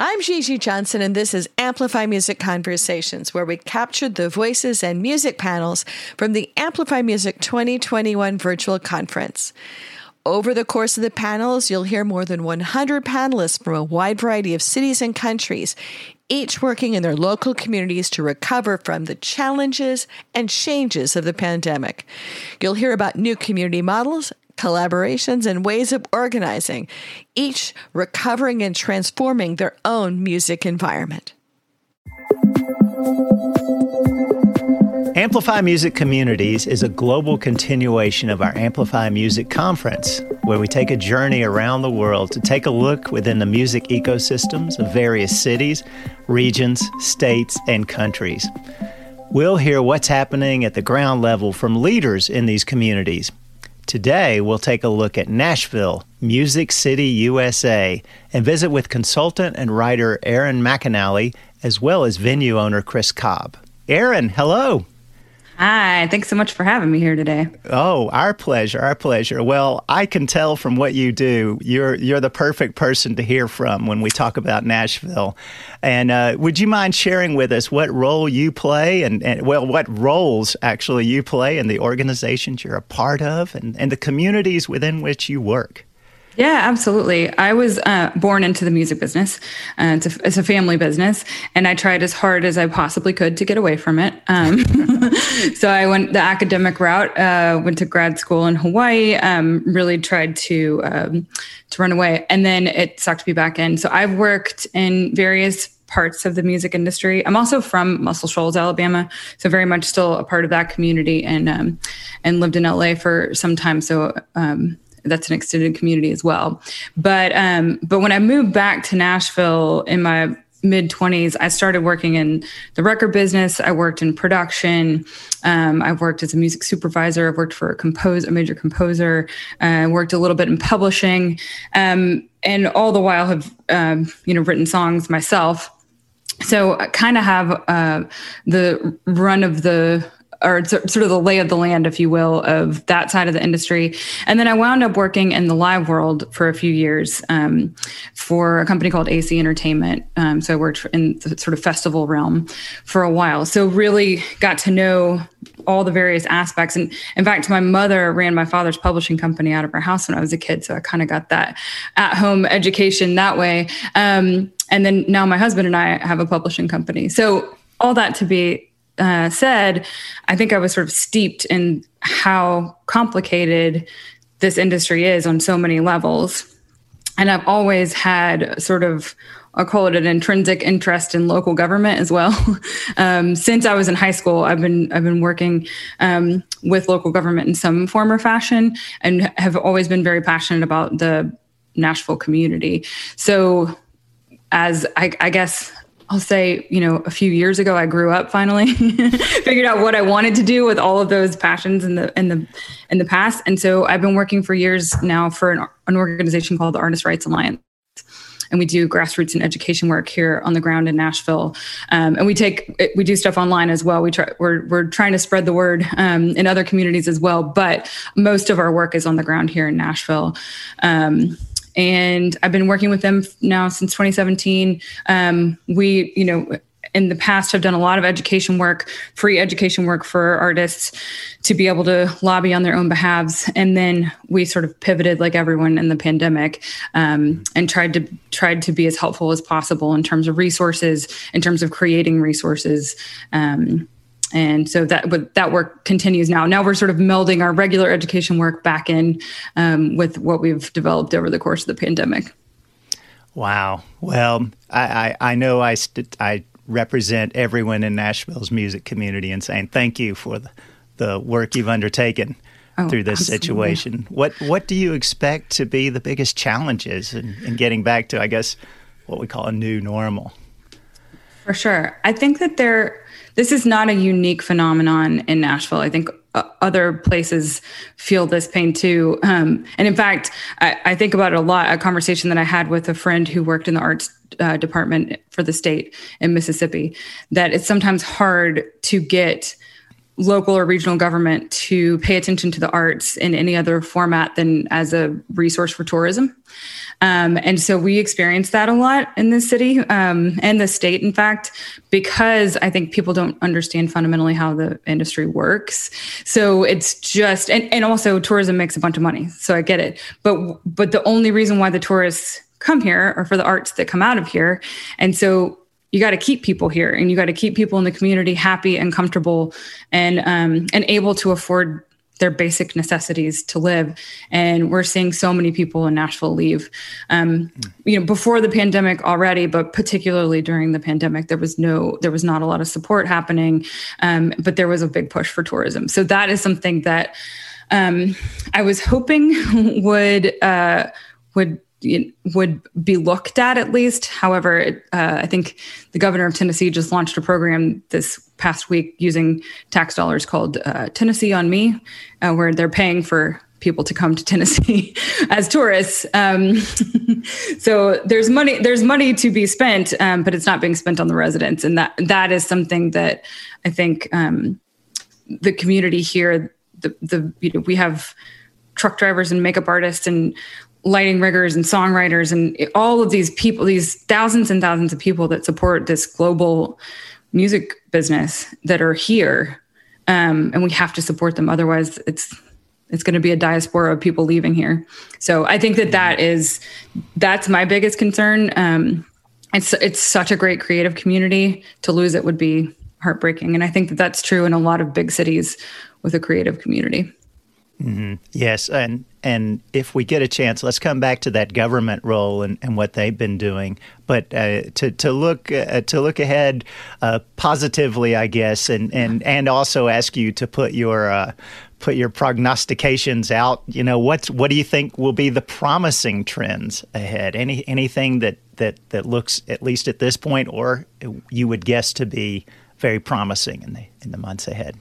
I'm Gigi Johnson, and this is Amplify Music Conversations, where we captured the voices and music panels from the Amplify Music 2021 virtual conference. Over the course of the panels, you'll hear more than 100 panelists from a wide variety of cities and countries, each working in their local communities to recover from the challenges and changes of the pandemic. You'll hear about new community models collaborations, and ways of organizing, each recovering and transforming their own music environment. Amplify Music Communities is a global continuation of our Amplify Music Conference, where we take a journey around the world to take a look within the music ecosystems of various cities, regions, states, and countries. We'll hear what's happening at the ground level from leaders in these communities Today, we'll take a look at Nashville, Music City, USA, and visit with consultant and writer Erin McAnally, as well as venue owner Chris Cobb. Erin, hello. Hi, thanks so much for having me here today. Oh, our pleasure, our pleasure. Well, I can tell from what you do, you're you're the perfect person to hear from when we talk about Nashville. And uh, would you mind sharing with us what role you play, and, and, well, what roles actually you play in the organizations you're a part of, and, and the communities within which you work? Yeah, absolutely. I was uh, born into the music business. Uh, it's, a, it's, a, family business, and I tried as hard as I possibly could to get away from it. Um, so I went the academic route. Uh, went to grad school in Hawaii. Um, really tried to um, to run away, and then it sucked me back in. So I've worked in various parts of the music industry. I'm also from Muscle Shoals, Alabama, so very much still a part of that community, and um, and lived in LA for some time. So um, that's an extended community as well. But um, but when I moved back to Nashville in my mid 20s i started working in the record business. I worked in production. Um, i worked as a music supervisor. I've worked for a compose a major composer. I uh, worked a little bit in publishing. Um, and all the while have um, you know written songs myself. So i kind of have uh, the run of the or sort of the lay of the land, if you will, of that side of the industry. And then I wound up working in the live world for a few years um, for a company called AC Entertainment. Um, so I worked in the sort of festival realm for a while. So really got to know all the various aspects. And in fact, my mother ran my father's publishing company out of our house when I was a kid. So I kind of got that at home education that way. Um, and then now my husband and I have a publishing company. So all that to be uh, said, I think I was sort of steeped in how complicated this industry is on so many levels. And I've always had sort of, I'll call it an intrinsic interest in local government as well. um, since I was in high school, I've been I've been working um, with local government in some form or fashion, and have always been very passionate about the Nashville community. So, as I, I guess I'll say, you know, a few years ago, I grew up finally, figured out what I wanted to do with all of those passions in the in the in the past, and so I've been working for years now for an, an organization called the Artist Rights Alliance, and we do grassroots and education work here on the ground in Nashville, um, and we take we do stuff online as well. We try we're we're trying to spread the word um, in other communities as well, but most of our work is on the ground here in Nashville. Um, and I've been working with them now since 2017. Um, we, you know, in the past have done a lot of education work, free education work for artists to be able to lobby on their own behalves. And then we sort of pivoted like everyone in the pandemic um, and tried to tried to be as helpful as possible in terms of resources, in terms of creating resources. Um, and so that that work continues now. Now we're sort of melding our regular education work back in um, with what we've developed over the course of the pandemic. Wow. Well, I, I, I know I, st- I represent everyone in Nashville's music community and saying thank you for the, the work you've undertaken oh, through this absolutely. situation. What what do you expect to be the biggest challenges in, in getting back to, I guess, what we call a new normal? For sure. I think that there this is not a unique phenomenon in Nashville. I think uh, other places feel this pain too. Um, and in fact, I, I, think about it a lot. A conversation that I had with a friend who worked in the arts uh, department for the state in Mississippi, that it's sometimes hard to get local or regional government to pay attention to the arts in any other format than as a resource for tourism. Um, and so we experience that a lot in the city um, and the state, in fact, because I think people don't understand fundamentally how the industry works. So it's just, and, and also tourism makes a bunch of money. So I get it. But, but the only reason why the tourists come here are for the arts that come out of here. And so you got to keep people here and you got to keep people in the community happy and comfortable and um, and able to afford their basic necessities to live. And we're seeing so many people in Nashville leave. Um, you know, before the pandemic already, but particularly during the pandemic, there was no, there was not a lot of support happening, um, but there was a big push for tourism. So that is something that um, I was hoping would uh, would would be looked at at least. However, uh, I think the governor of Tennessee just launched a program this past week using tax dollars called uh, Tennessee on Me, uh, where they're paying for people to come to Tennessee as tourists. Um, so there's money there's money to be spent, um, but it's not being spent on the residents, and that that is something that I think um, the community here, the the you know we have truck drivers and makeup artists and lighting riggers and songwriters and all of these people, these thousands and thousands of people that support this global music business that are here. Um, and we have to support them. Otherwise, it's it's going to be a diaspora of people leaving here. So I think that that is that's my biggest concern. Um, it's it's such a great creative community. To lose it would be heartbreaking, and I think that that's true in a lot of big cities with a creative community. Mm-hmm. Yes, and and if we get a chance, let's come back to that government role and, and what they've been doing. But uh, to to look uh, to look ahead uh, positively, I guess, and, and and also ask you to put your uh, put your prognostications out. You know, what's what do you think will be the promising trends ahead? Any anything that that that looks at least at this point, or you would guess to be very promising in the in the months ahead.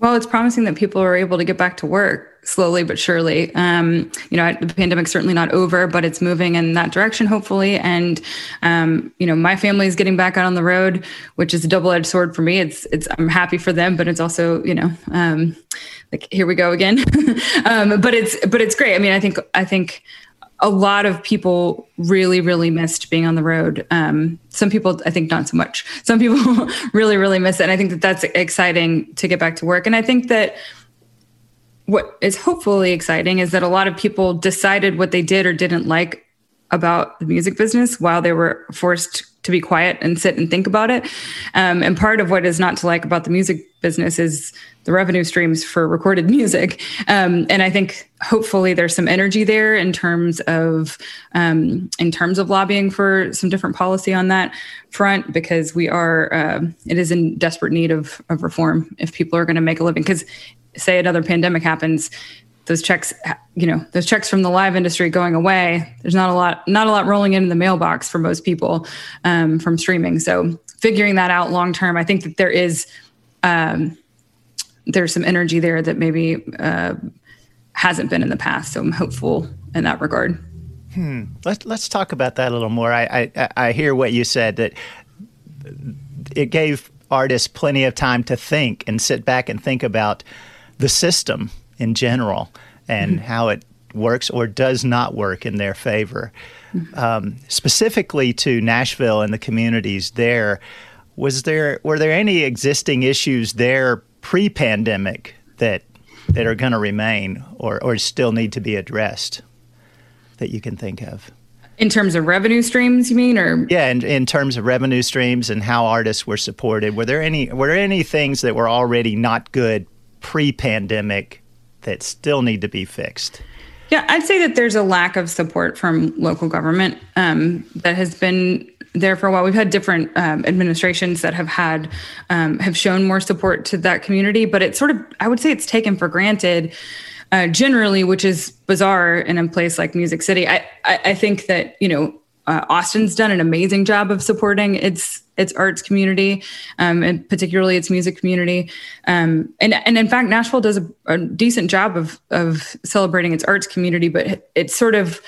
Well, it's promising that people are able to get back to work slowly but surely. Um, you know, the pandemic's certainly not over, but it's moving in that direction, hopefully. And um, you know, my family is getting back out on the road, which is a double-edged sword for me. It's it's I'm happy for them, but it's also you know, um, like here we go again. Um, but it's but it's great. I mean, I think I think a lot of people really, really missed being on the road. Um, some people, I think, not so much. Some people really, really miss it. And I think that that's exciting to get back to work. And I think that what is hopefully exciting is that a lot of people decided what they did or didn't like about the music business while they were forced to be quiet and sit and think about it. Um, and part of what is not to like about the music business is the revenue streams for recorded music. Um, and I think hopefully there's some energy there in terms of um, in terms of lobbying for some different policy on that front because we are uh, it is in desperate need of of reform if people are going to make a living. Because say another pandemic happens, those checks you know those checks from the live industry going away there's not a lot not a lot rolling in the mailbox for most people um, from streaming so figuring that out long term i think that there is um, there's some energy there that maybe uh, hasn't been in the past so i'm hopeful in that regard hmm. Let's, let's talk about that a little more I, I, I hear what you said that it gave artists plenty of time to think and sit back and think about the system in general and mm-hmm. how it works or does not work in their favor. Mm-hmm. Um, specifically to Nashville and the communities there, was there were there any existing issues there pre-pandemic that that are going to remain or or still need to be addressed that you can think of? In terms of revenue streams, you mean, or yeah, in, in terms of revenue streams and how artists were supported, were there any were there any things that were already not good pre-pandemic that still need to be fixed? Yeah, I'd say that there's a lack of support from local government um, that has been there for a while. We've had different um, administrations that have had um, have shown more support to that community, but it's sort of I would say it's taken for granted uh, generally, which is bizarre in a place like Music City. I I, I think that you know uh, Austin's done an amazing job of supporting its its arts community, um, and particularly its music community. Um, and and in fact, Nashville does a, a, decent job of of celebrating its arts community, but it sort of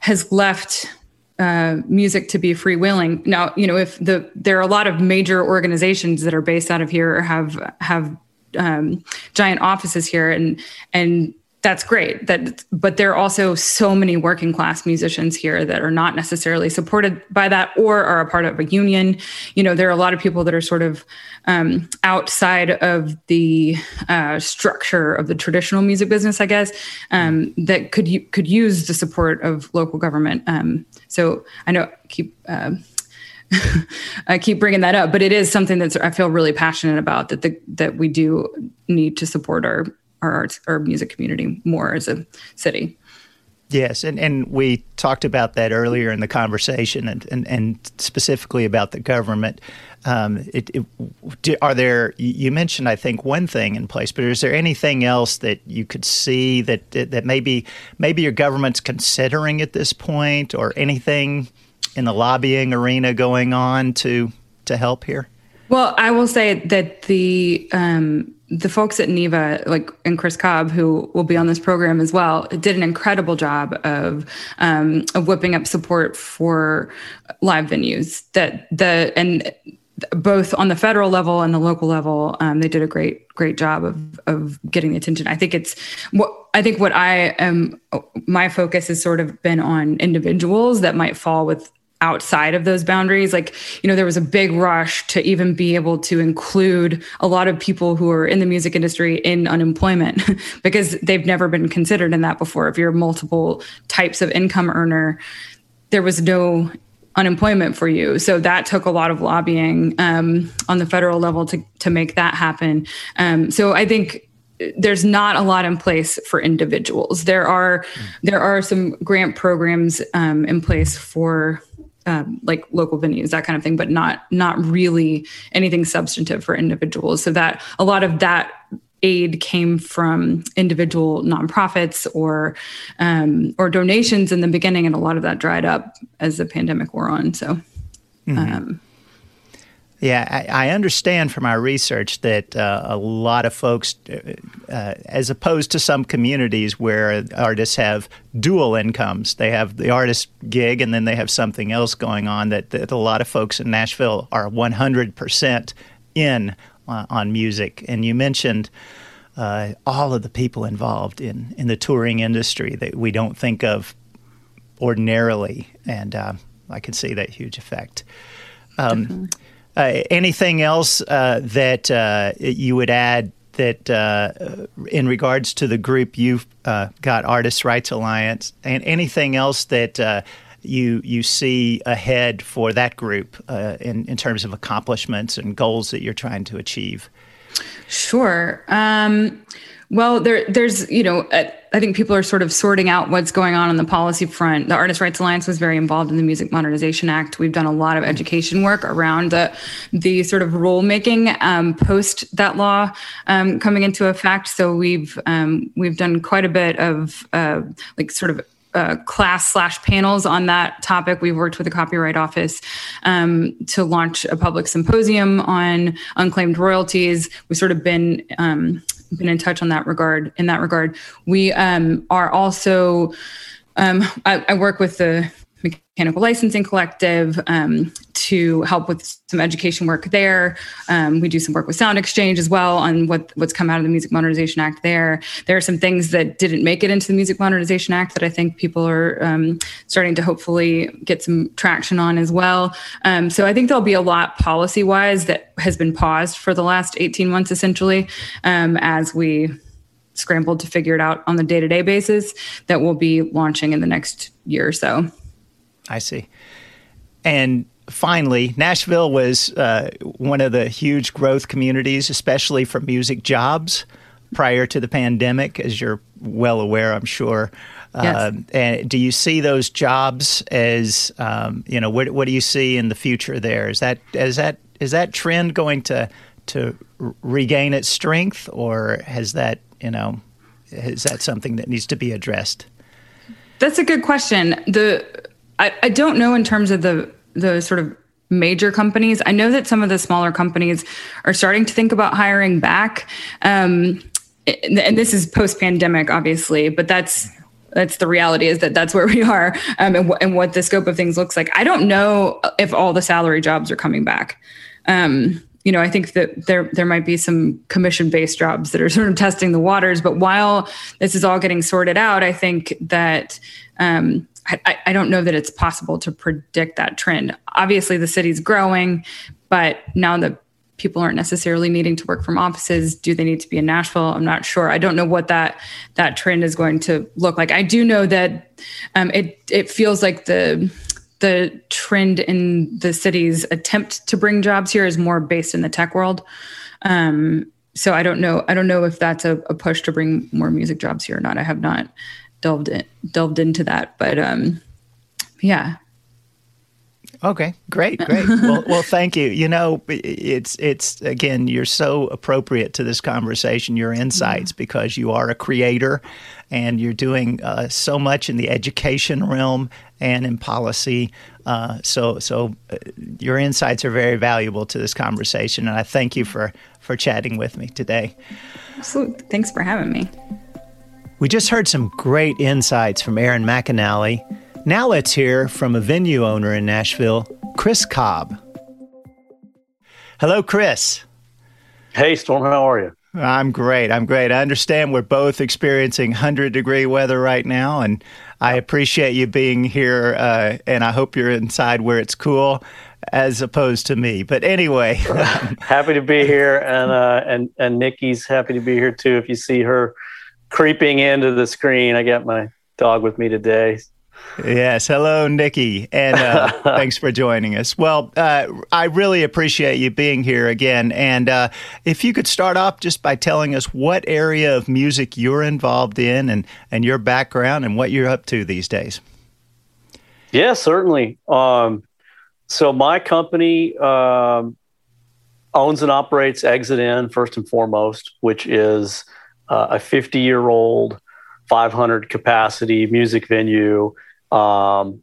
has left uh, music to be freewheeling. Now, you know, if the there are a lot of major organizations that are based out of here or have have um, giant offices here, and and that's great that but there are also so many working class musicians here that are not necessarily supported by that or are a part of a union you know there are a lot of people that are sort of um, outside of the uh, structure of the traditional music business i guess um, that could could use the support of local government um, so i know keep uh, I keep bringing that up, but it is something that I feel really passionate about. That the that we do need to support our our arts our music community more as a city. Yes, and, and we talked about that earlier in the conversation, and, and, and specifically about the government. Um, it, it, are there? You mentioned, I think, one thing in place, but is there anything else that you could see that that maybe maybe your government's considering at this point, or anything in the lobbying arena going on to to help here? Well, I will say that the um, the folks at NIVA, like and Chris Cobb, who will be on this program as well, did an incredible job of um, of whipping up support for live venues. That the and both on the federal level and the local level, um, they did a great great job of of getting the attention. I think it's what I think what I am my focus has sort of been on individuals that might fall with outside of those boundaries. Like you know there was a big rush to even be able to include a lot of people who are in the music industry in unemployment because they've never been considered in that before. If you're multiple types of income earner there was no unemployment for you. So that took a lot of lobbying um, on the federal level to, to make that happen. Um, so i think there's not a lot in place for individuals. There are there are some grant programs um, in place for um, like local venues, that kind of thing, but not not really anything substantive for individuals. So that a lot of that aid came from individual nonprofits or um, or donations in the beginning, and a lot of that dried up as the pandemic wore on. So. Mm-hmm. Um, yeah, I, I, understand from our research that uh, a lot of folks, uh, uh, as opposed to some communities where artists have dual incomes, they have the artist gig and then they have something else going on, that, that a lot of folks in Nashville are 100% in uh, on music. And you mentioned uh, all of the people involved in, in the touring industry that we don't think of ordinarily. And uh, I can see that huge effect. Um, uh, anything else uh, that uh, you would add that uh, in regards to the group you've uh, got Artists' Rights Alliance, and anything else that you you see ahead for that group in in terms of accomplishments and goals that you're trying to achieve? Sure. Um, well, there, there's, you know, uh, I think people are sort of sorting out what's going on on the policy front. The Artists' Rights Alliance was very involved in the Music Modernization Act. We've done a lot of education work around the, the sort of rulemaking um, post that law um, coming into effect. So we've um, we've done quite a bit of uh, like sort of uh, class slash panels on that topic. We've worked with the Copyright Office um, to launch a public symposium on unclaimed royalties. We've sort of been um, been in touch on that regard. In that regard, we um, are also. Um, I, I, work with the Mechanical Licensing Collective um, to help with some education work there. Um, we do some work with Sound Exchange as well on what what's come out of the Music Modernization Act. There, there are some things that didn't make it into the Music Modernization Act that I think people are um, starting to hopefully get some traction on as well. Um, so I think there'll be a lot policy wise that has been paused for the last 18 months, essentially, um, as we scrambled to figure it out on the day to day basis that we'll be launching in the next year or so. I see. And finally, Nashville was uh, one of the huge growth communities, especially for music jobs prior to the pandemic, as you're well aware, I'm sure. Yes. Uh, and do you see those jobs as um, you know? What, what do you see in the future there? Is that is that is that trend going to to regain its strength, or has that you know is that something that needs to be addressed? That's a good question. The I, I don't know in terms of the the sort of major companies. I know that some of the smaller companies are starting to think about hiring back. Um, and this is post pandemic, obviously, but that's that's the reality is that that's where we are um, and, w- and, what the scope of things looks like. I don't know if all the salary jobs are coming back. Um, you know, I think that there there might be some commission based jobs that are sort of testing the waters. But while this is all getting sorted out, I think that um, I, I don't know that it's possible to predict that trend. Obviously, the city's growing, but now that people aren't necessarily needing to work from offices do they need to be in nashville i'm not sure i don't know what that that trend is going to look like i do know that um, it it feels like the the trend in the city's attempt to bring jobs here is more based in the tech world. Um, so I don't know. I don't know if that's a, a, push to bring more music jobs here or not. I have not delved in, delved into that, but um, yeah. Okay, great, great. well, well, thank you. You know, it's it's again, you're so appropriate to this conversation. Your insights because you are a creator, and you're doing uh, so much in the education realm and in policy. Uh, so, so uh, your insights are very valuable to this conversation, and I thank you for for chatting with me today. Absolutely. Thanks for having me. We just heard some great insights from Erin McAnally. Now let's hear from a venue owner in Nashville, Chris Cobb. Hello, Chris. Hey, Storm. How are you? I'm great. I'm great. I understand we're both experiencing 100 degree weather right now, and I appreciate you being here, uh, and I hope you're inside where it's cool as opposed to me. But anyway, happy to be here, and uh, and and Nikki's happy to be here too. If you see her creeping into the screen, I got my dog with me today. Yes. Hello, Nikki. And uh, thanks for joining us. Well, uh, I really appreciate you being here again. And uh, if you could start off just by telling us what area of music you're involved in and, and your background and what you're up to these days. Yeah, certainly. Um, so, my company um, owns and operates Exit In, first and foremost, which is uh, a 50 year old, 500 capacity music venue um,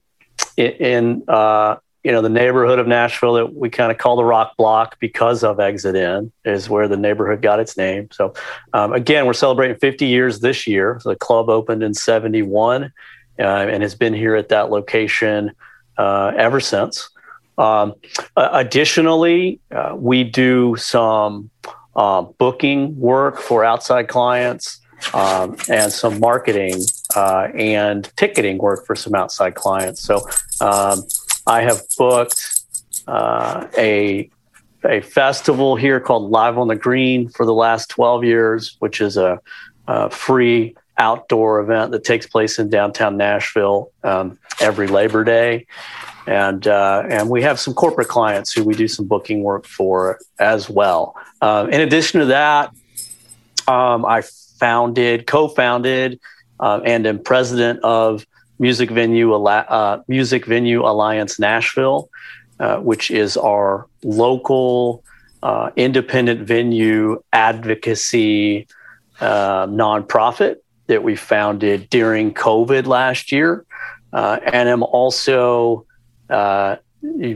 in, uh, you know the neighborhood of Nashville that we kind of call the Rock Block because of Exit In is where the neighborhood got its name. So um, again, we're celebrating 50 years this year. So the club opened in '71 uh, and has been here at that location uh, ever since. Um, additionally, uh, we do some uh, booking work for outside clients um, and some marketing uh, and ticketing work for some outside clients. So um, I have booked uh, a a festival here called Live on the Green for the last 12 years, which is a, a free outdoor event that takes place in downtown Nashville um, every Labor Day. And, uh, and we have some corporate clients who we do some booking work for as well. Uh, in addition to that, um, I founded, co-founded, uh, and am president of Music Venue uh, Music Venue Alliance Nashville, uh, which is our local uh, independent venue advocacy uh, nonprofit that we founded during COVID last year, and am also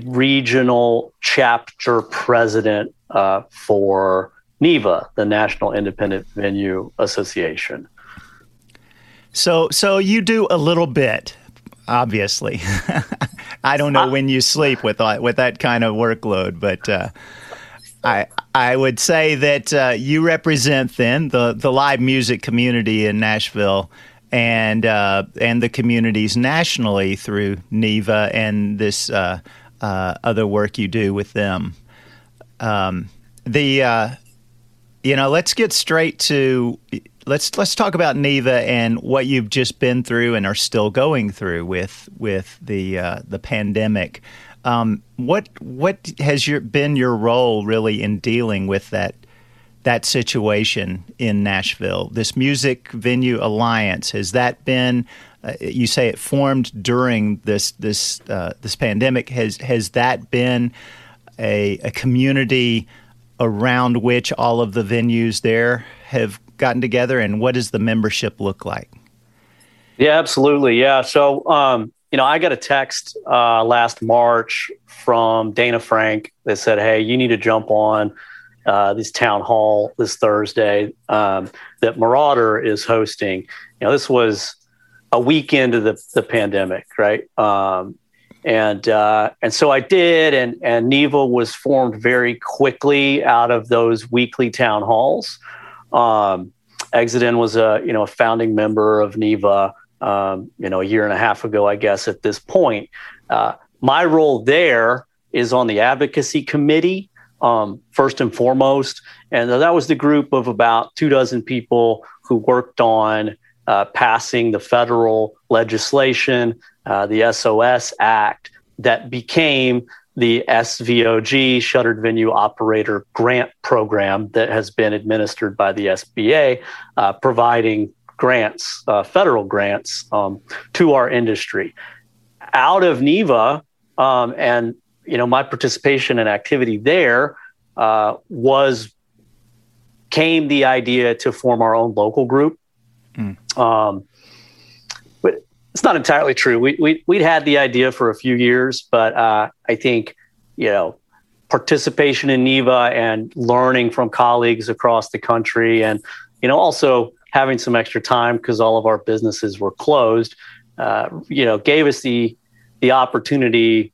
regional chapter president uh, for NIVA, the National Independent Venue Association. So, so you do a little bit, obviously. I don't know uh, when you sleep with with that kind of workload, but uh, I I would say that uh, you represent then the the live music community in Nashville and uh, and the communities nationally through NIVA and this uh, uh, other work you do with them. Um, the you know, let's get straight to let's let's talk about NIVA and what you've just been through and are still going through with with the uh, the pandemic. Um, what what has your been your role really in dealing with that that situation in Nashville? This music venue alliance has that been? Uh, you say it formed during this this uh, this pandemic. Has has that been a, a community? around which all of the venues there have gotten together, and what does the membership look like? Yeah, absolutely. Yeah. So, um, you know, I got a text uh, last March from Dayna Frank that said, "Hey, you need to jump on uh, this town hall this Thursday um, that Marauder is hosting." You know, this was a week into the, the pandemic, right? Um, and uh, and so I did, and and NIVA was formed very quickly out of those weekly town halls. Um, Exit-In was a you know a founding member of NIVA, um, you know a year and a half ago, I guess. At this point, uh, my role there is on the advocacy committee um, first and foremost, and that was the group of about two dozen people who worked on uh, passing the federal legislation, uh, the SOS Act, that became the SVOG Shuttered Venue Operator Grant Program that has been administered by the SBA, uh, providing grants, uh, federal grants, um, to our industry. Out of NIVA, um, and you know my participation and activity there uh, was came the idea to form our own local group. Mm. Um, but it's not entirely true. We, we, we'd had the idea for a few years, but uh, I think, you know, participation in NIVA and learning from colleagues across the country and, you know, also having some extra time because all of our businesses were closed, uh, you know, gave us the, the opportunity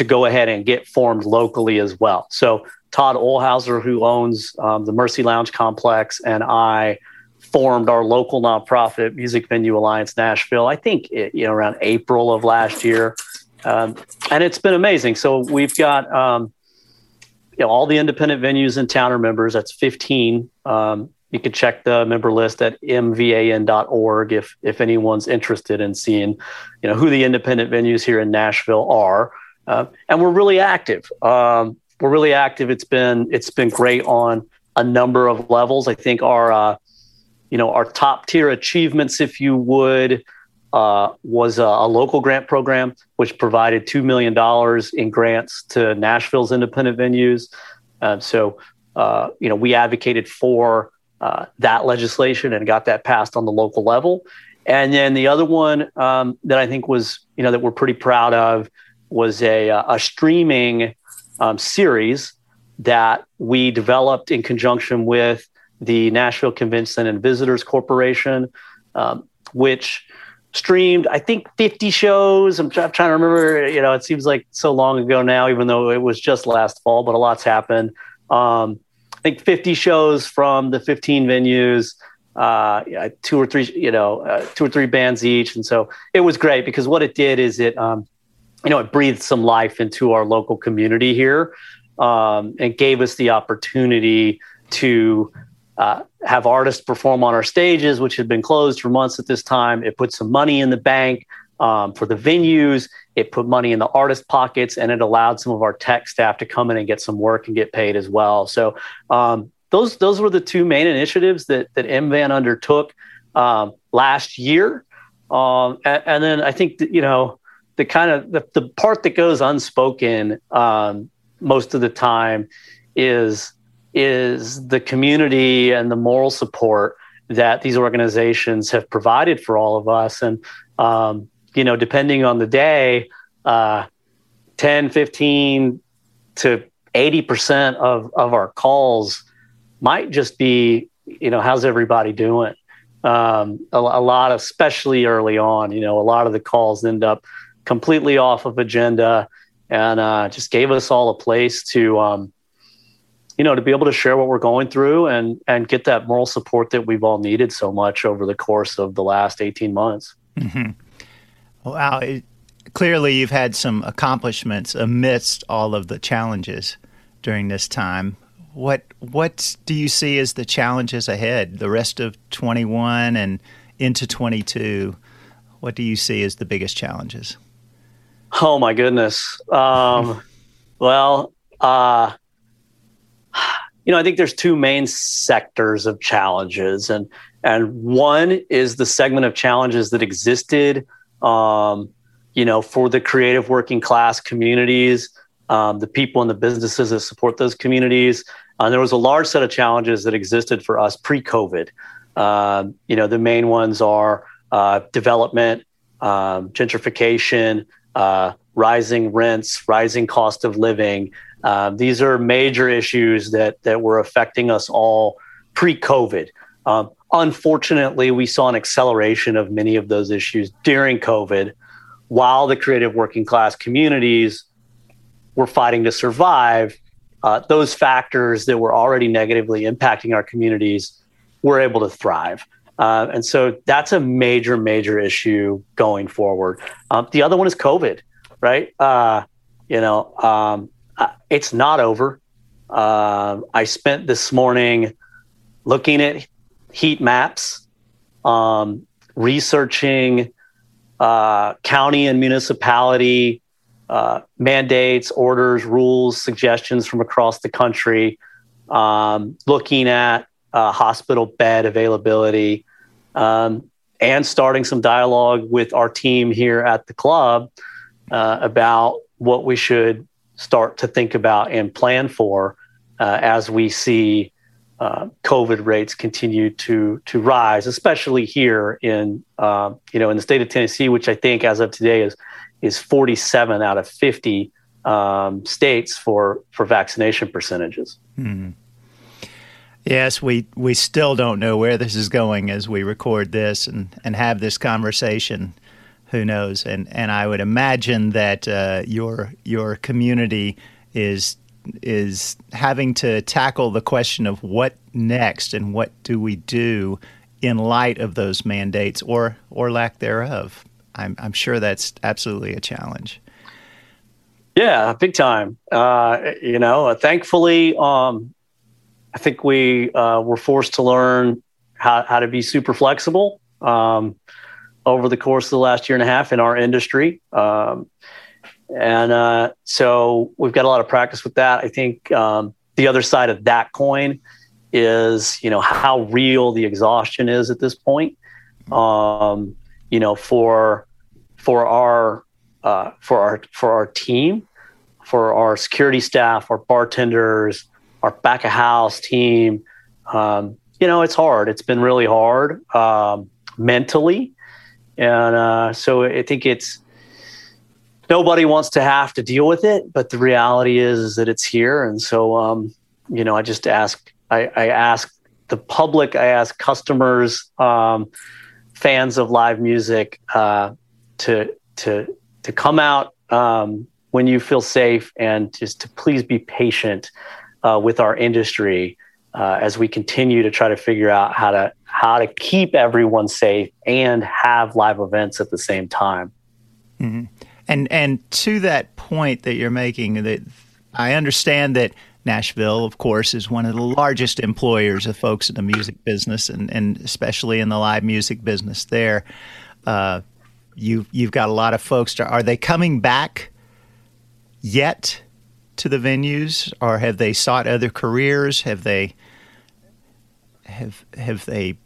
to go ahead and get formed locally as well. So Todd Olhauser, who owns um, the Mercy Lounge complex, and I formed our local nonprofit Music Venue Alliance Nashville. I think it, you know around April of last year, um, and it's been amazing. So we've got um, you know all the independent venues in town are members. That's 15. Um, you can check the member list at mvan.org if if anyone's interested in seeing you know who the independent venues here in Nashville are. Uh, and we're really active. Um, we're really active. It's been it's been great on a number of levels. I think our uh, you know our top tier achievements, if you would, uh, was a, a, local grant program which provided two million dollars in grants to Nashville's independent venues. Uh, so uh, you know we advocated for uh, that legislation and got that passed on the local level. And then the other one um, that I think was you know that we're pretty proud of was a, a streaming um, series that we developed in conjunction with the Nashville Convention and Visitors Corporation, um, which streamed, I think, 50 shows. I'm, trying to remember, you know, it seems like so long ago now, even though it was just last fall, but a lot's happened. Um, I think 50 shows from the 15 venues, uh, two or three, you know, uh, two or three bands each. And so it was great because what it did is it, um, you know, it breathed some life into our local community here um, and gave us the opportunity to uh, have artists perform on our stages, which had been closed for months at this time. It put some money in the bank um, for the venues. It put money in the artist pockets, and it allowed some of our tech staff to come in and get some work and get paid as well. So um, those those were the two main initiatives that that MVan undertook um, last year. Um, and, and, then I think that, you know the kind of the, the part that goes unspoken um, most of the time is is the community and the moral support that these organizations have provided for all of us. And um, you know depending on the day uh, 10 15 to 80% of, of our calls might just be you know how's everybody doing? Um, a, a lot of especially early on you know a lot of the calls end up completely off of agenda and uh, just gave us all a place to um, you know to be able to share what we're going through and and get that moral support that we've all needed so much over the course of the last 18 months. Mm-hmm. wow it, clearly you've had some accomplishments amidst all of the challenges during this time. What what do you see as the challenges ahead the rest of 21 and into 22 what do you see as the biggest challenges Oh my goodness. Um, well, uh, you know, I think there's two main sectors of challenges, and and one is the segment of challenges that existed, um, you know, for the creative working class communities, um, the people and the businesses that support those communities. And uh, there was a large set of challenges that existed for us pre-COVID. Um, you know, the main ones are uh, development, um, gentrification, uh, rising rents, rising cost of living. Uh, these are major issues that that were affecting us all pre-COVID. Um, unfortunately, we saw an acceleration of many of those issues during COVID, while the creative working class communities were fighting to survive, uh, those factors that were already negatively impacting our communities were able to thrive. Uh, and so that's a major, major issue going forward. Um, the other one is COVID, right? Uh, you know, um, it's not over. Uh, I spent this morning looking at heat maps, um, researching uh, county and municipality uh, mandates, orders, rules, suggestions from across the country, um, looking at uh, hospital bed availability, um, and starting some dialogue with our team here at the club uh, about what we should start to think about and plan for uh, as we see uh, COVID rates continue to to rise, especially here in uh, you know in the state of Tennessee, which I think as of today is is 47 out of 50 um, states for for vaccination percentages. Hmm. Yes, we, we still don't know where this is going as we record this and, and have this conversation. Who knows? And and I would imagine that uh, your your community is is having to tackle the question of what next and what do we do in light of those mandates or or lack thereof. I'm I'm sure that's absolutely a challenge. Yeah, big time. Uh, you know, thankfully, um, I think we uh, were forced to learn how, how to be super flexible um, over the course of the last year and a half in our industry. Um, and uh, so we've got a lot of practice with that. I think um, the other side of that coin is, you know, how real the exhaustion is at this point. Um, you know, for for our uh, for our for our team, for our security staff, our bartenders, our back of house team. Um, you know, it's hard. It's been really hard um, mentally, and uh, so I think it's nobody wants to have to deal with it, but the reality is, is that it's here. And so, um, you know, I just ask, I, I, ask the public, I ask customers, um, fans of live music, uh, to, to, to come out, um, when you feel safe and just to please be patient, uh, with our industry, uh, as we continue to try to figure out how to, how to keep everyone safe and have live events at the same time. Mm-hmm. And and to that point that you're making, that I understand that Nashville, of course, is one of the largest employers of folks in the music business, and, and especially in the live music business. There, uh, you you've got a lot of folks. To, are they coming back yet to the venues, or have they sought other careers? Have they have have they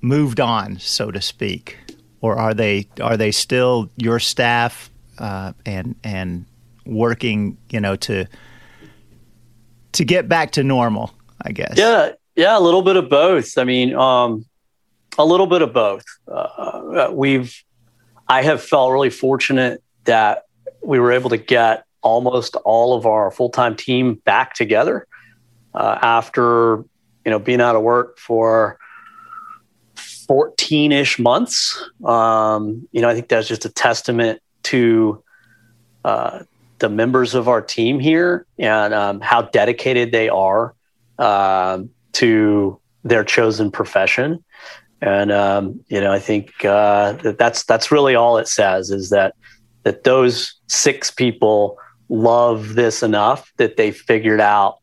moved on, so to speak, or are they are they still your staff uh, and and working, you know, to to get back to normal. I guess. Yeah, yeah, a little bit of both. I mean, um, a little bit of both. Uh, we've, I have felt really fortunate that we were able to get almost all of our full time team back together uh, after you know being out of work for 14 ish months. Um, you know, I think that's just a testament to uh, the members of our team here and um, how dedicated they are uh, to their chosen profession. And um, you know, I think uh, that that's that's really all it says is that that those six people love this enough that they figured out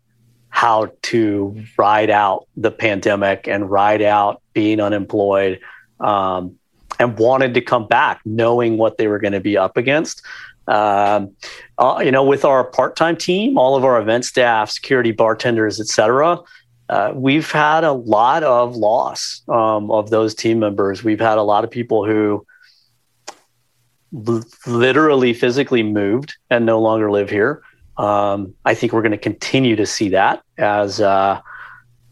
how to ride out the pandemic and ride out being unemployed um, and wanted to come back knowing what they were going to be up against. Um, uh, you know, with our part-time team, all of our event staff, security, bartenders, etc., uh, we've had a lot of loss um, of those team members. We've had a lot of people who literally physically moved and no longer live here. Um, I think we're going to continue to see that as uh,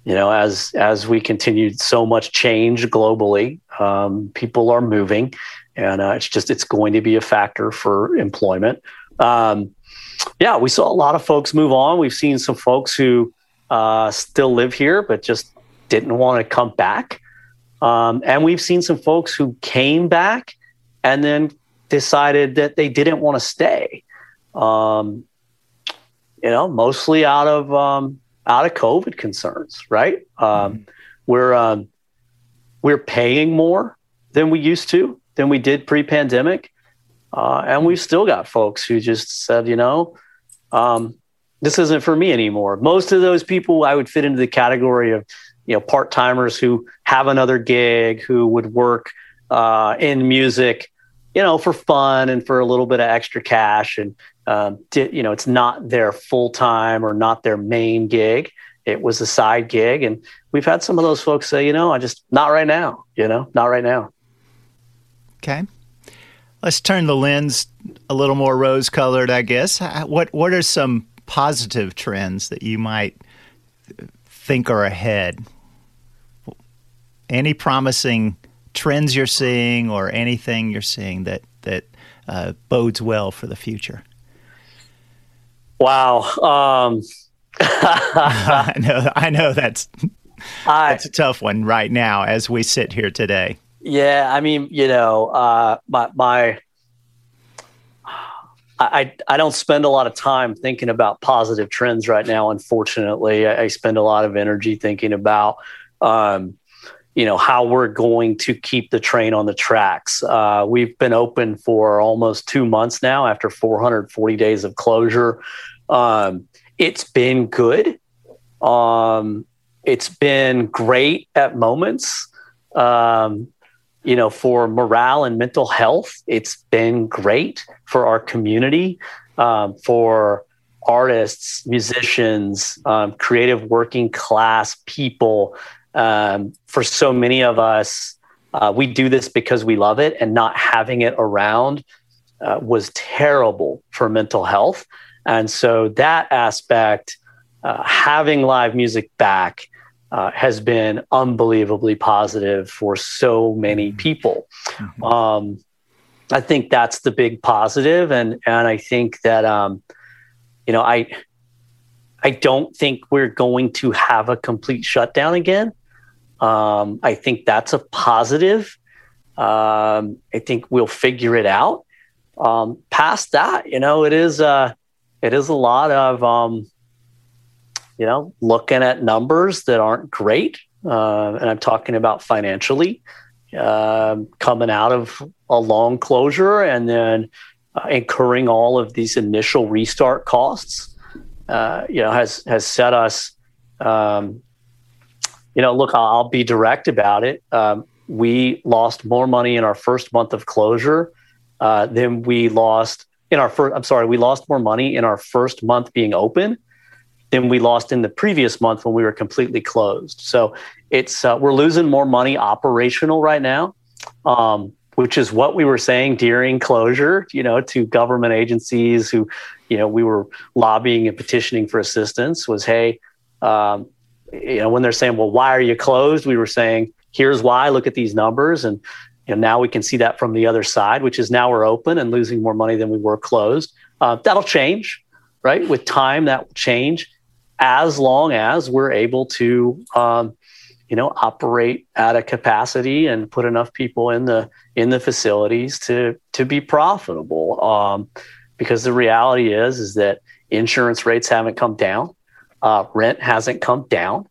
you know, as as we continue so much change globally, um, people are moving, and uh, it's just it's going to be a factor for employment. Um, yeah, we saw a lot of folks move on. We've seen some folks who uh, still live here but just didn't want to come back, um, and we've seen some folks who came back and then decided that they didn't want to stay. Um, you know, mostly out of um, out of COVID concerns, right? Um, mm-hmm. We're um, we're paying more than we used to, than we did pre-pandemic, uh, and we've still got folks who just said, you know, um, this isn't for me anymore. Most of those people I would fit into the category of, you know, part timers who have another gig, who would work uh, in music, you know, for fun and for a little bit of extra cash. And, um, you know, it's not their full time or not their main gig. It was a side gig. And we've had some of those folks say, you know, I just, not right now, you know, not right now. Okay. Let's turn the lens a little more rose colored, I guess. What, what are some positive trends that you might think are ahead? Any promising trends you're seeing or anything you're seeing that that uh, bodes well for the future? Wow. Um. I know. I know that's I, that's a tough one right now as we sit here today. Yeah, I mean, you know, uh, my my I, I don't spend a lot of time thinking about positive trends right now. Unfortunately, I, I spend a lot of energy thinking about, um, you know, how we're going to keep the train on the tracks. Uh, we've been open for almost two months now after 440 days of closure. Um, it's been good. Um, it's been great at moments. Um, you know, for morale and mental health, it's been great for our community, um, for artists, musicians, um, creative working class people. Um, for so many of us, uh, we do this because we love it, and not having it around uh, was terrible for mental health. And so that aspect, uh, having live music back, uh, has been unbelievably positive for so many mm-hmm. people. Mm-hmm. Um, I think that's the big positive, and and I think that um, you know I I don't think we're going to have a complete shutdown again. Um, I think that's a positive. Um, I think we'll figure it out. Um, past that, you know, it is uh, it is a lot of um, you know, looking at numbers that aren't great. Uh, and I'm talking about financially uh, coming out of a long closure and then uh, incurring all of these initial restart costs. Uh, you know, has has set us. Um, you know, look, I'll, be direct about it. Um, we lost more money in our first month of closure uh, than we lost in our first. I'm sorry, we lost more money in our first month being open than we lost in the previous month when we were completely closed. So it's uh, we're losing more money operational right now, um, which is what we were saying during closure. You know, to government agencies who, you know, we were lobbying and petitioning for assistance. Was hey, um, you know, when they're saying, well, why are you closed? We were saying, here's why. Look at these numbers and. You know, now we can see that from the other side, which is now we're open and losing more money than we were closed. Uh, that'll change, right? With time, that will change as long as we're able to um, you know operate at a capacity and put enough people in the in the facilities to to be profitable um, because the reality is is that insurance rates haven't come down uh, rent hasn't come down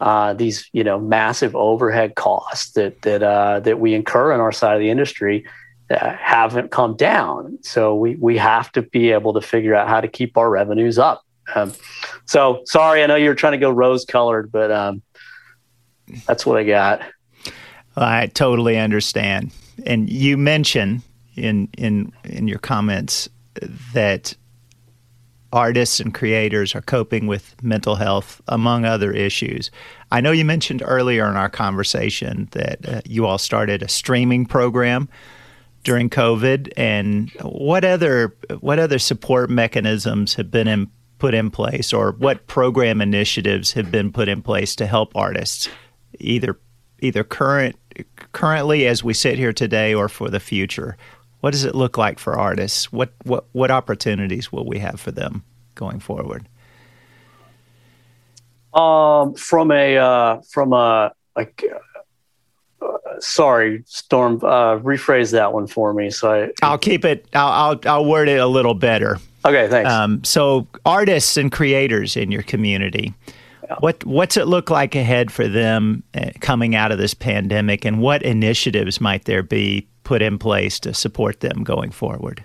uh, these you know massive overhead costs that that uh, that we incur in our side of the industry uh, haven't come down so we we have to be able to figure out how to keep our revenues up um, so sorry, I know you're trying to go rose colored, but um, that's what I got. I totally understand. And you mentioned in in in your comments that artists and creators are coping with mental health among other issues. I know you mentioned earlier in our conversation that uh, you all started a streaming program during COVID and what other what other support mechanisms have been in put in place or what program initiatives have been put in place to help artists either either current currently as we sit here today or for the future what does it look like for artists what what what opportunities will we have for them going forward um from a uh, from a like uh, sorry, Storm. Uh, rephrase that one for me. So I, I'll keep it. I'll, I'll, I'll word it a little better. Okay, thanks. Um, so, artists and creators in your community, yeah. what what's it look like ahead for them uh, coming out of this pandemic, and what initiatives might there be put in place to support them going forward?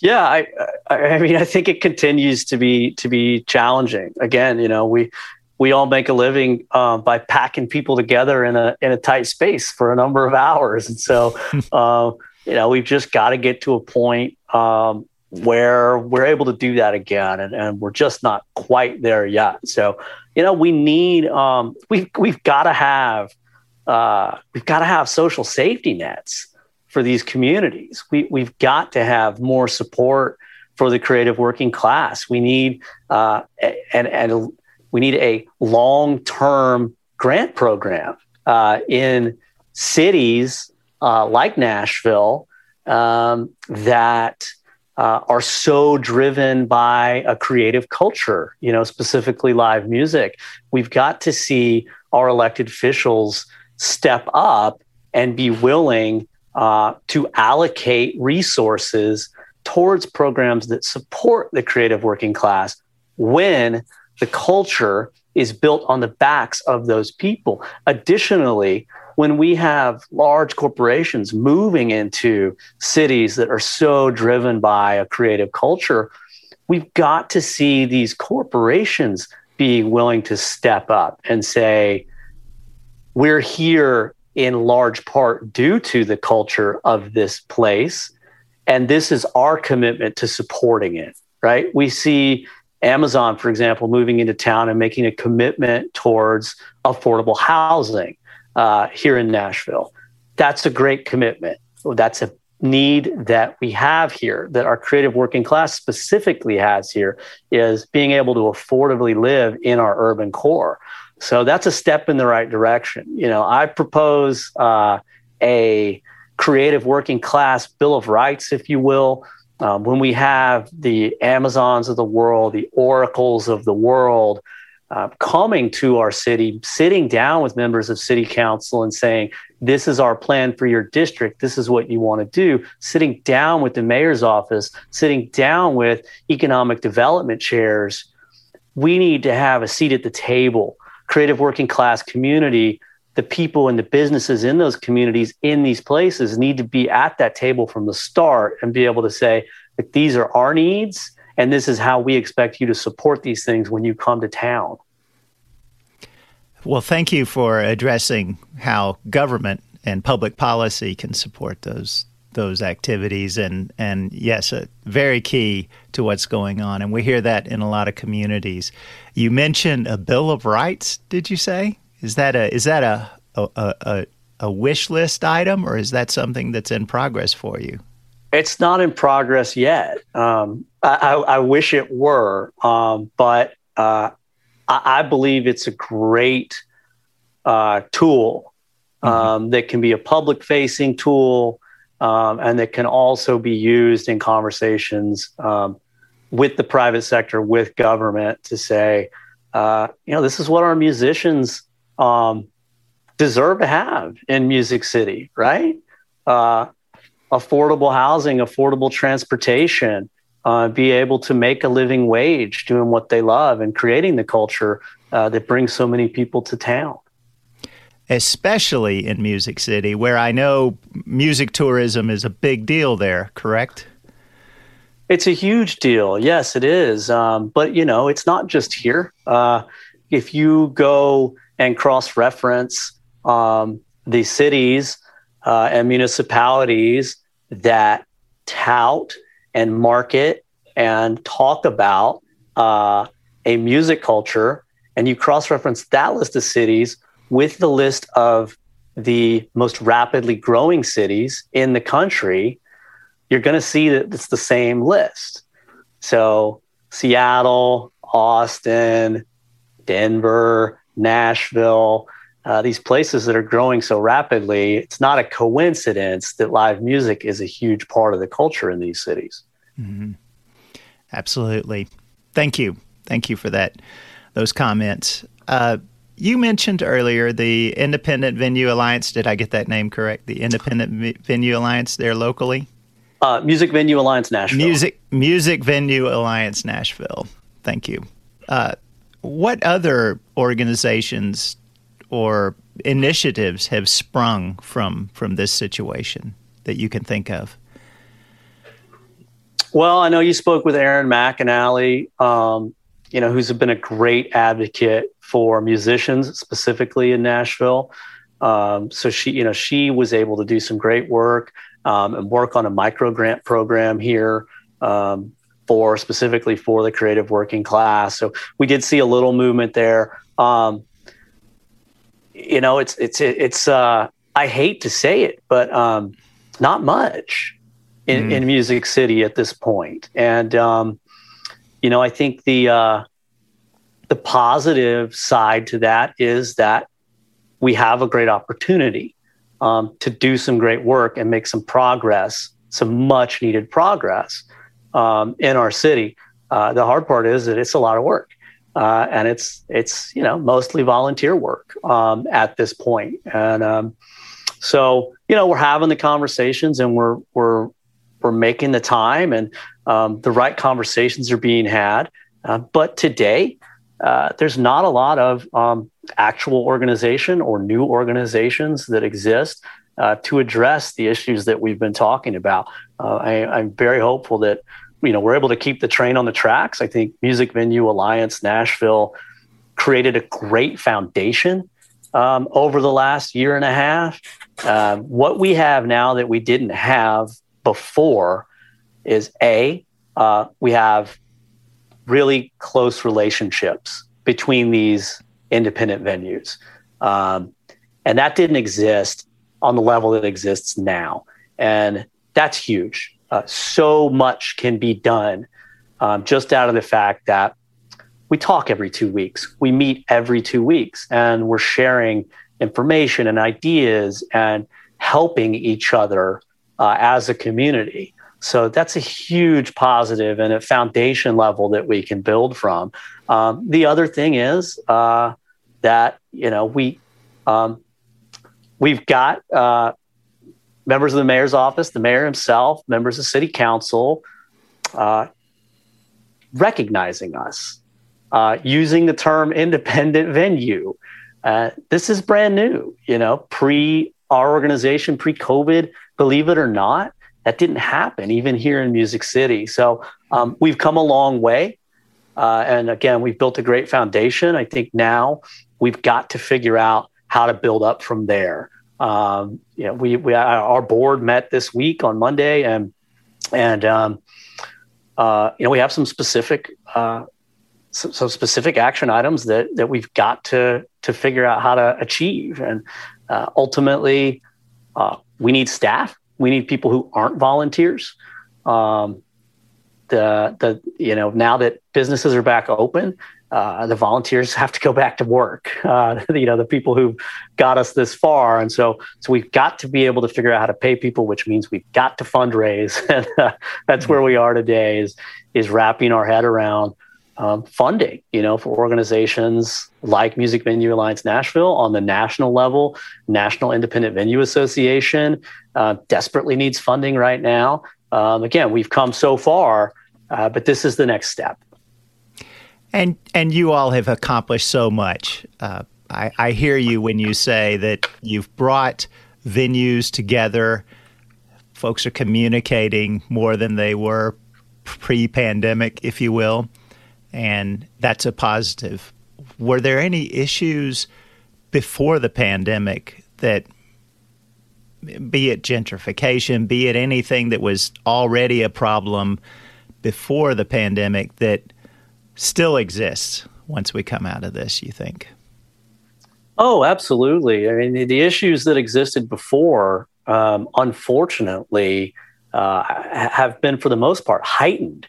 Yeah, I, I mean, I think it continues to be to be challenging. Again, you know, we we all make a living um, by packing people together in a in a tight space for a number of hours, and so uh, you know we've just got to get to a point um, where we're able to do that again, and, and we're just not quite there yet. So you know we need um, we've we've got to have uh, we've got to have social safety nets for these communities. We we've got to have more support for the creative working class. We need uh, and and we need a long term grant program uh, in cities uh, like Nashville um, that uh, are so driven by a creative culture, you know, specifically live music. We've got to see our elected officials step up and be willing uh, to allocate resources towards programs that support the creative working class when the culture is built on the backs of those people. Additionally, when we have large corporations moving into cities that are so driven by a creative culture, we've got to see these corporations being willing to step up and say, we're here in large part due to the culture of this place. And this is our commitment to supporting it, right? We see Amazon, for example, moving into town and making a commitment towards affordable housing uh, here in Nashville. That's a great commitment. That's a need that we have here, that our creative working class specifically has here, is being able to affordably live in our urban core. So that's a step in the right direction. You know, I propose uh, a creative working class bill of rights, if you will, um, when we have the Amazons of the world, the oracles of the world uh, coming to our city, sitting down with members of city council and saying, This is our plan for your district. This is what you want to do. Sitting down with the mayor's office, sitting down with economic development chairs. We need to have a seat at the table. Creative working class community the people and the businesses in those communities in these places need to be at that table from the start and be able to say like these are our needs and this is how we expect you to support these things when you come to town. Well thank you for addressing how government and public policy can support those those activities and and yes uh, very key to what's going on and we hear that in a lot of communities you mentioned a bill of rights did you say is that a is that a a, a, a wish list item, or is that something that's in progress for you? It's not in progress yet. Um, I, I, wish it were, um, but uh, I, I, believe it's a great uh, tool mm-hmm. um, mm-hmm. that can be a public facing tool um, and that can also be used in conversations um, with the private sector, with government to say, uh, you know, this is what our musicians um, deserve to have in Music City, right? Uh, affordable housing, affordable transportation, uh, be able to make a living wage doing what they love and creating the culture uh, that brings so many people to town. Especially in Music City, where I know music tourism is a big deal there, correct? It's a huge deal. Yes, it is. Um, but, you know, it's not just here. Uh, if you go and cross reference um, the cities uh, and municipalities that tout and market and talk about uh, a music culture, and you cross reference that list of cities with the list of the most rapidly growing cities in the country, you're going to see that it's the same list. So, Seattle, Austin, Denver, Nashville, uh, these places that are growing so rapidly, it's not a coincidence that live music is a huge part of the culture in these cities. Mm-hmm. Absolutely. Thank you. Thank you for that. Those comments. Uh, you mentioned earlier the Independent Venue Alliance. Did I get that name correct? The Independent Venue Alliance there locally? Uh, Music Venue Alliance Nashville. Music Music Venue Alliance Nashville. Thank you. Uh, what other organizations or initiatives have sprung from from this situation that you can think of? Well, I know you spoke with Erin McAnally, um, you know, who's been a great advocate for musicians, specifically in Nashville. Um, so she, you know, she was able to do some great work um, and work on a micro grant program here um, for specifically for the creative working class. So we did see a little movement there. Um, you know, it's it's it's. Uh, I hate to say it, but um, not much in, mm. in Music City at this point. And um, you know, I think the uh, the positive side to that is that we have a great opportunity um, to do some great work and make some progress, some much needed progress um, in our city. Uh, the hard part is that it's a lot of work. Uh, and it's it's you know mostly volunteer work um, at this point, and um, so you know we're having the conversations and we're we're we're making the time and um, the right conversations are being had. Uh, but today, uh, there's not a lot of um, actual organization or new organizations that exist uh, to address the issues that we've been talking about. Uh, I, I'm very hopeful that you know we're able to keep the train on the tracks. I think Music Venue Alliance Nashville created a great foundation um, over the last year and a half. Uh, what we have now that we didn't have before is a uh, we have really close relationships between these independent venues. Um, and that didn't exist on the level that exists now. And that's huge. Uh, so much can be done um, just out of the fact that we talk every two weeks, we meet every two weeks, and we're sharing information and ideas and helping each other uh, as a community. So that's a huge positive and a foundation level that we can build from. Um, the other thing is uh, that you know we um, we've got uh, members of the mayor's office, the mayor himself, members of city council, uh, recognizing us, uh, using the term independent venue. Uh, this is brand new, you know, pre our organization, pre COVID, believe it or not, that didn't happen even here in Music City. So um, we've come a long way. Uh, and again, we've built a great foundation. I think now we've got to figure out how to build up from there. Um, you know, we, we our board met this week on Monday, and and um, uh, you know we have some specific uh, some, some, specific action items that that we've got to to figure out how to achieve, and uh, ultimately uh, we need staff. We need people who aren't volunteers. Um, the the you know now that businesses are back open, uh, the volunteers have to go back to work. Uh, you know, the people who got us this far, and so so we've got to be able to figure out how to pay people, which means we've got to fundraise, and uh, that's where we are today. Is is wrapping our head around um, funding. You know, for organizations like Music Venue Alliance Nashville on the national level, National Independent Venue Association uh, desperately needs funding right now. Um, again, we've come so far, uh, but this is the next step. And and you all have accomplished so much. Uh, I, I hear you when you say that you've brought venues together. Folks are communicating more than they were pre-pandemic, if you will, and that's a positive. Were there any issues before the pandemic that be it gentrification, be it anything that was already a problem before the pandemic that still exists once we come out of this, you think? Oh, absolutely. I mean, the issues that existed before, um, unfortunately, uh, have been for the most part heightened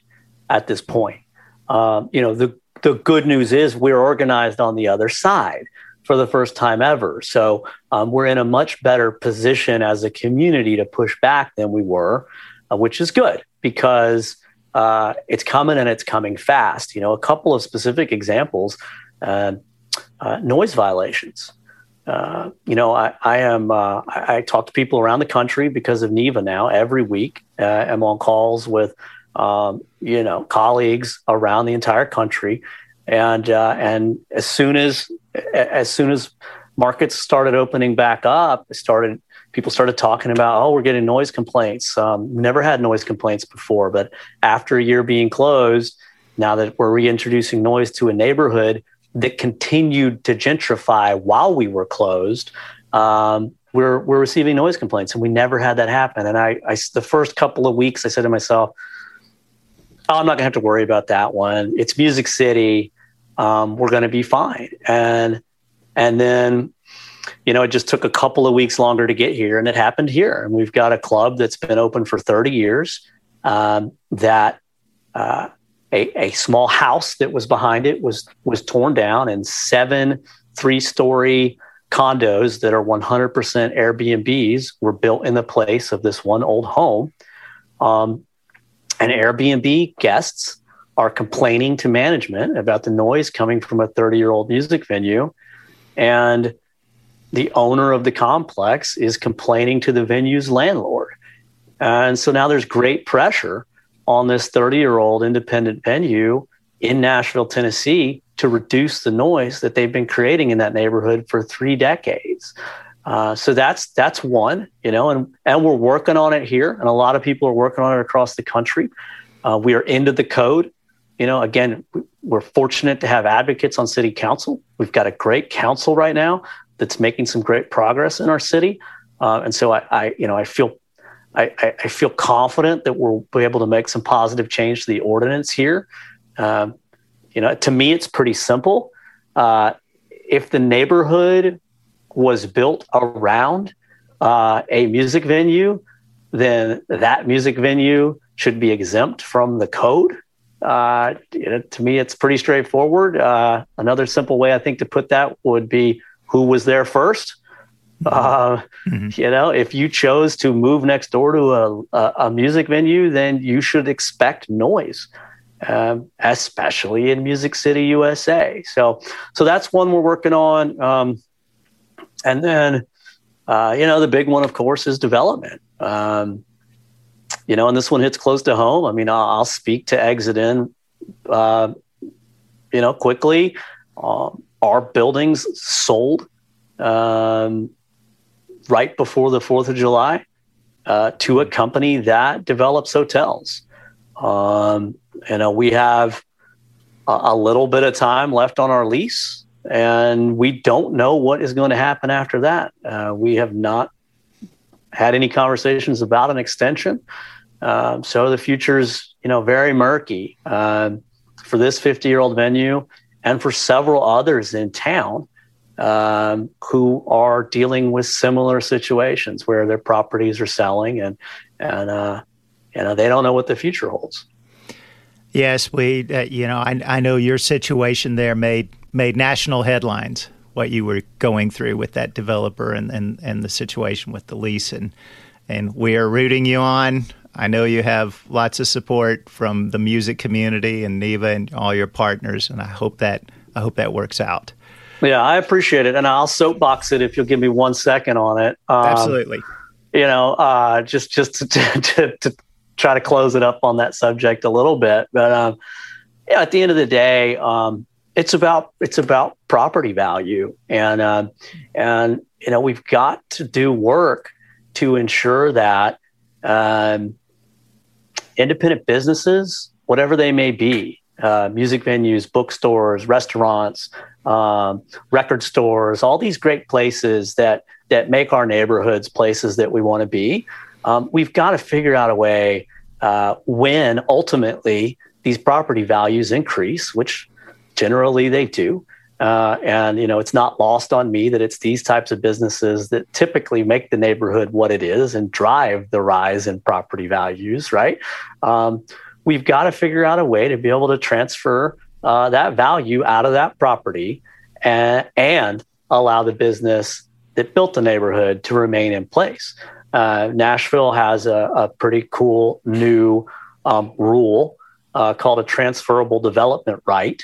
at this point. Um, you know, the the good news is we're organized on the other side for the first time ever. So um, we're in a much better position as a community to push back than we were, uh, which is good because uh, it's coming and it's coming fast. You know, a couple of specific examples. Uh, uh, noise violations. Uh, you know, I, I am. Uh, I, I, talk to people around the country because of NIVA now every week. Uh, I'm on calls with, um, you know, colleagues around the entire country, and uh, and as soon as as soon as markets started opening back up, started people started talking about, oh, we're getting noise complaints. Um, never had noise complaints before, but after a year being closed, now that we're reintroducing noise to a neighborhood, that continued to gentrify while we were closed, um, we're we're receiving noise complaints, and we never had that happen. And I, I the first couple of weeks, I said to myself, oh, I'm not gonna have to worry about that one. It's Music City. Um, we're gonna be fine. And and then you know, it just took a couple of weeks longer to get here, and it happened here. And we've got a club that's been open for 30 years um, that uh, a, a small house that was behind it was was torn down and seven three-story condos that are 100% Airbnbs were built in the place of this one old home. Um, and Airbnb guests are complaining to management about the noise coming from a 30 year old music venue. And the owner of the complex is complaining to the venue's landlord. And so now there's great pressure on this 30 year old independent venue in Nashville, Tennessee, to reduce the noise that they've been creating in that neighborhood for three decades. Uh, so that's that's one, you know, and and we're working on it here, and a lot of people are working on it across the country. Uh, we are into the code. You know, again, we're fortunate to have advocates on city council. We've got a great council right now that's making some great progress in our city, uh, and so I, I, you know, I feel I, I, feel confident that we'll be able to make some positive change to the ordinance here. Um, you know, to me, it's pretty simple. Uh, if the neighborhood was built around uh, a music venue, then that music venue should be exempt from the code. Uh, know, to me, it's pretty straightforward. Uh, another simple way I think to put that would be who was there first. Uh, mm-hmm. You know, if you chose to move next door to a, a, a music venue, then you should expect noise, um, especially in Music City, USA. So, so that's one we're working on. Um, and then, uh, you know, the big one, of course, is development. Um, you know, and this one hits close to home. I mean, I'll, I'll speak to Exit/In, uh, you know, quickly. Um, our buildings sold um, right before the 4th of July uh, to a company that develops hotels. Um, you know, we have a, a, little bit of time left on our lease, and we don't know what is going to happen after that. Uh, we have not had any conversations about an extension. Um, so the future is, you know, very murky uh, for this 50 year old venue and for several others in town um, who are dealing with similar situations where their properties are selling and and uh, you know they don't know what the future holds. Yes, we uh, you know I, I know your situation there made made national headlines. What you were going through with that developer and, and, and the situation with the lease and and we are rooting you on. I know you have lots of support from the music community and NIVA and all your partners, and I hope that I hope that works out. Yeah, I appreciate it, and I'll soapbox it if you'll give me one second on it. Um, Absolutely. You know, uh, just just to, to, to, try to close it up on that subject a little bit, but um, yeah, at the end of the day, um, it's about it's about property value, and uh, and you know we've got to do work to ensure that um, independent businesses, whatever they may be, uh, music venues, bookstores, restaurants, um, record stores, all these great places that that make our neighborhoods places that we want to be. Um, we've got to figure out a way uh, when ultimately these property values increase, which generally they do. Uh, and you know, it's not lost on me that it's these types of businesses that typically make the neighborhood what it is and drive the rise in property values. Right? Um, we've got to figure out a way to be able to transfer uh, that value out of that property and, and allow the business that built the neighborhood to remain in place. Uh, Nashville has a, a, pretty cool new um, rule uh, called a transferable development right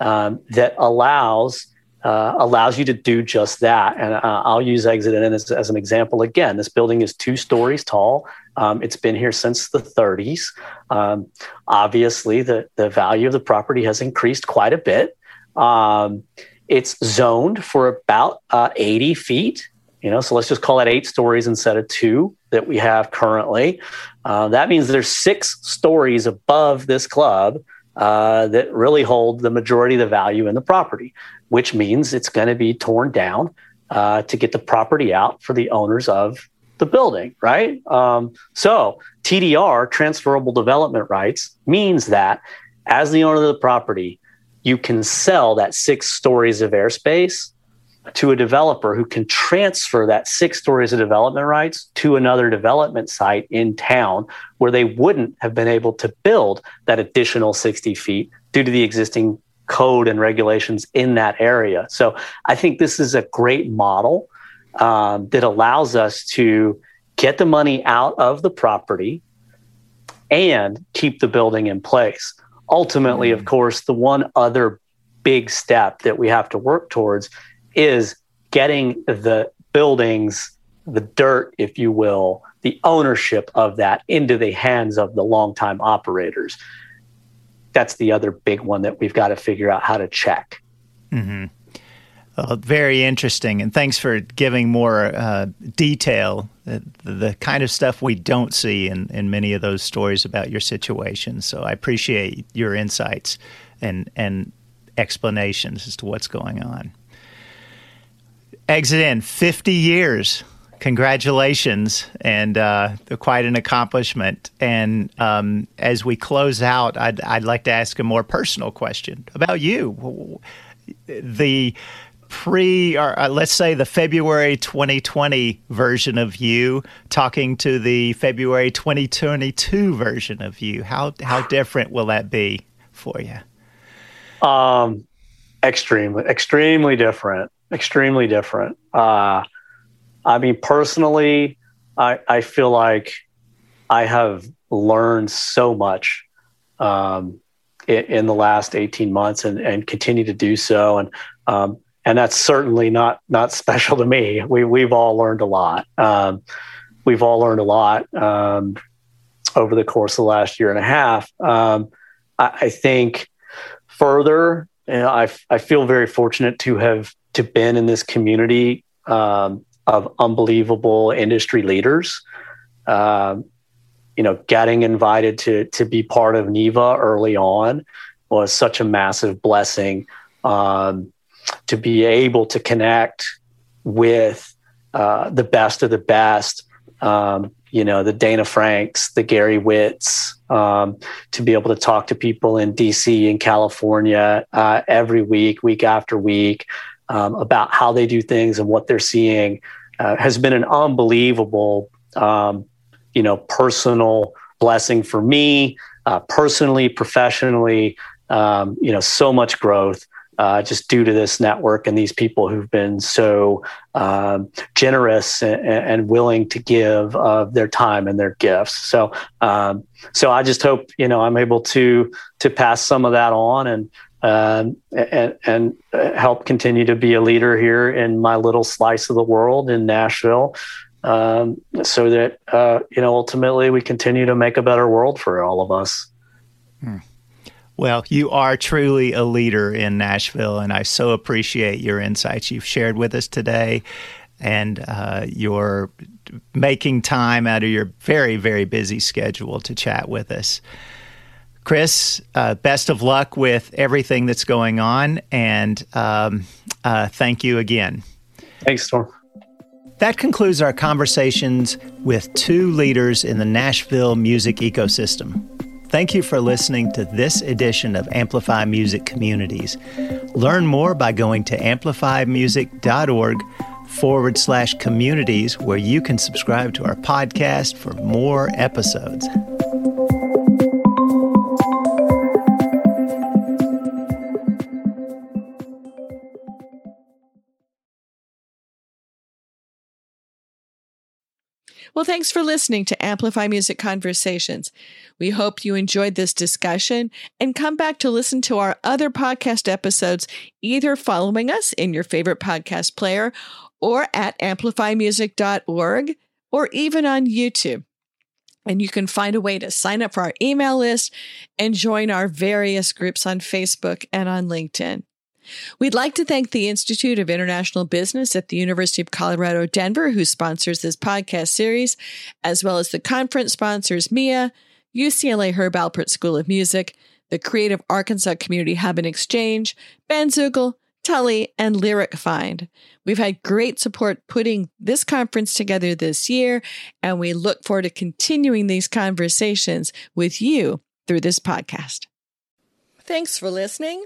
um, that allows uh, allows you to do just that. And uh, I'll use Exit/In as, as, an example again. This building is two stories tall. Um, it's been here since the 30s. Um, obviously, the, the value of the property has increased quite a bit. Um, it's zoned for about uh, 80 feet. You know, so let's just call it eight stories instead of two that we have currently. Uh, that means there's six stories above this club uh, that really hold the majority of the value in the property, which means it's going to be torn down uh, to get the property out for the owners of the building, right? Um, so TDR, transferable development rights, means that as the owner of the property, you can sell that six stories of airspace to a developer who can transfer that six stories of development rights to another development site in town where they wouldn't have been able to build that additional 60 feet due to the existing code and regulations in that area. So I think this is a great model um, that allows us to get the money out of the property and keep the building in place. Ultimately, of mm. course, the one other big step that we have to work towards is getting the buildings, the dirt, if you will, the ownership of that into the hands of the longtime operators. That's the other big one that we've got to figure out how to check. Mm-hmm. Well, very interesting, and thanks for giving more uh, detail. The, the, kind of stuff we don't see in, in many of those stories about your situation. So I appreciate your insights and and explanations as to what's going on. Exit/In 50 years. Congratulations, and uh, quite an accomplishment. And um, as we close out, I'd, I'd like to ask a more personal question about you. The pre, or uh, let's say the February 2020 version of you talking to the February 2022 version of you. How how different will that be for you? Um, extremely, extremely different extremely different. Uh, I mean, personally, I, I feel like I have learned so much um, in, in, the last 18 months and, and continue to do so. And, um, and that's certainly not, not special to me. We, we've all learned a lot. Um, we've all learned a lot um, over the course of the last year and a half. Um, I, I think further, you know, I, I feel very fortunate to have to been in this community um, of unbelievable industry leaders. Um, you know, getting invited to to be part of NIVA early on was such a massive blessing. Um, to be able to connect with uh, the best of the best, um, you know, the Dayna Franks, the Gary Witts, um, to be able to talk to people in DC and California uh, every week, week after week, um, about how they do things and what they're seeing uh, has been an unbelievable, um, you know, personal blessing for me, uh, personally, professionally. Um, you know, so much growth. Uh, just due to this network and these people who've been so um, generous and, and, willing to give of their time and their gifts. So, um, so I just hope you know I'm able to to pass some of that on and um, and, and help continue to be a leader here in my little slice of the world in Nashville. Um, so that uh, you know ultimately we continue to make a better world for all of us. Hmm. Well, you are truly a leader in Nashville, and I so appreciate your insights you've shared with us today, and uh, your making time out of your very very busy schedule to chat with us. Chris, uh, best of luck with everything that's going on, and um, uh, thank you again. Thanks, Storm. That concludes our conversations with two leaders in the Nashville music ecosystem. Thank you for listening to this edition of Amplify Music Communities. Learn more by going to amplifymusic.org forward slash communities, where you can subscribe to our podcast for more episodes. Well, thanks for listening to Amplify Music Conversations. We hope you enjoyed this discussion and come back to listen to our other podcast episodes, either following us in your favorite podcast player or at amplifymusic.org or even on YouTube. And you can find a way to sign up for our email list and join our various groups on Facebook and on LinkedIn. We'd like to thank the Institute of International Business at the University of Colorado, Denver, who sponsors this podcast series, as well as the conference sponsors MIA, UCLA Herb Alpert School of Music, the Creative Arkansas Community Hub and Exchange, Bandzoogle, Tully, and LyricFind. We've had great support putting this conference together this year, and we look forward to continuing these conversations with you through this podcast. Thanks for listening.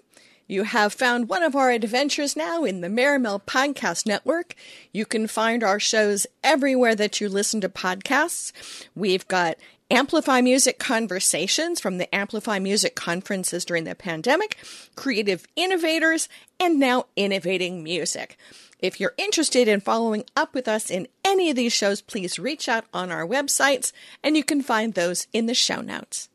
You have found one of our adventures now in the Marimel Podcast Network. You can find our shows everywhere that you listen to podcasts. We've got Amplify Music Conversations from the Amplify Music conferences during the pandemic, Creative Innovators, and now Innovating Music. If you're interested in following up with us in any of these shows, please reach out on our websites and you can find those in the show notes.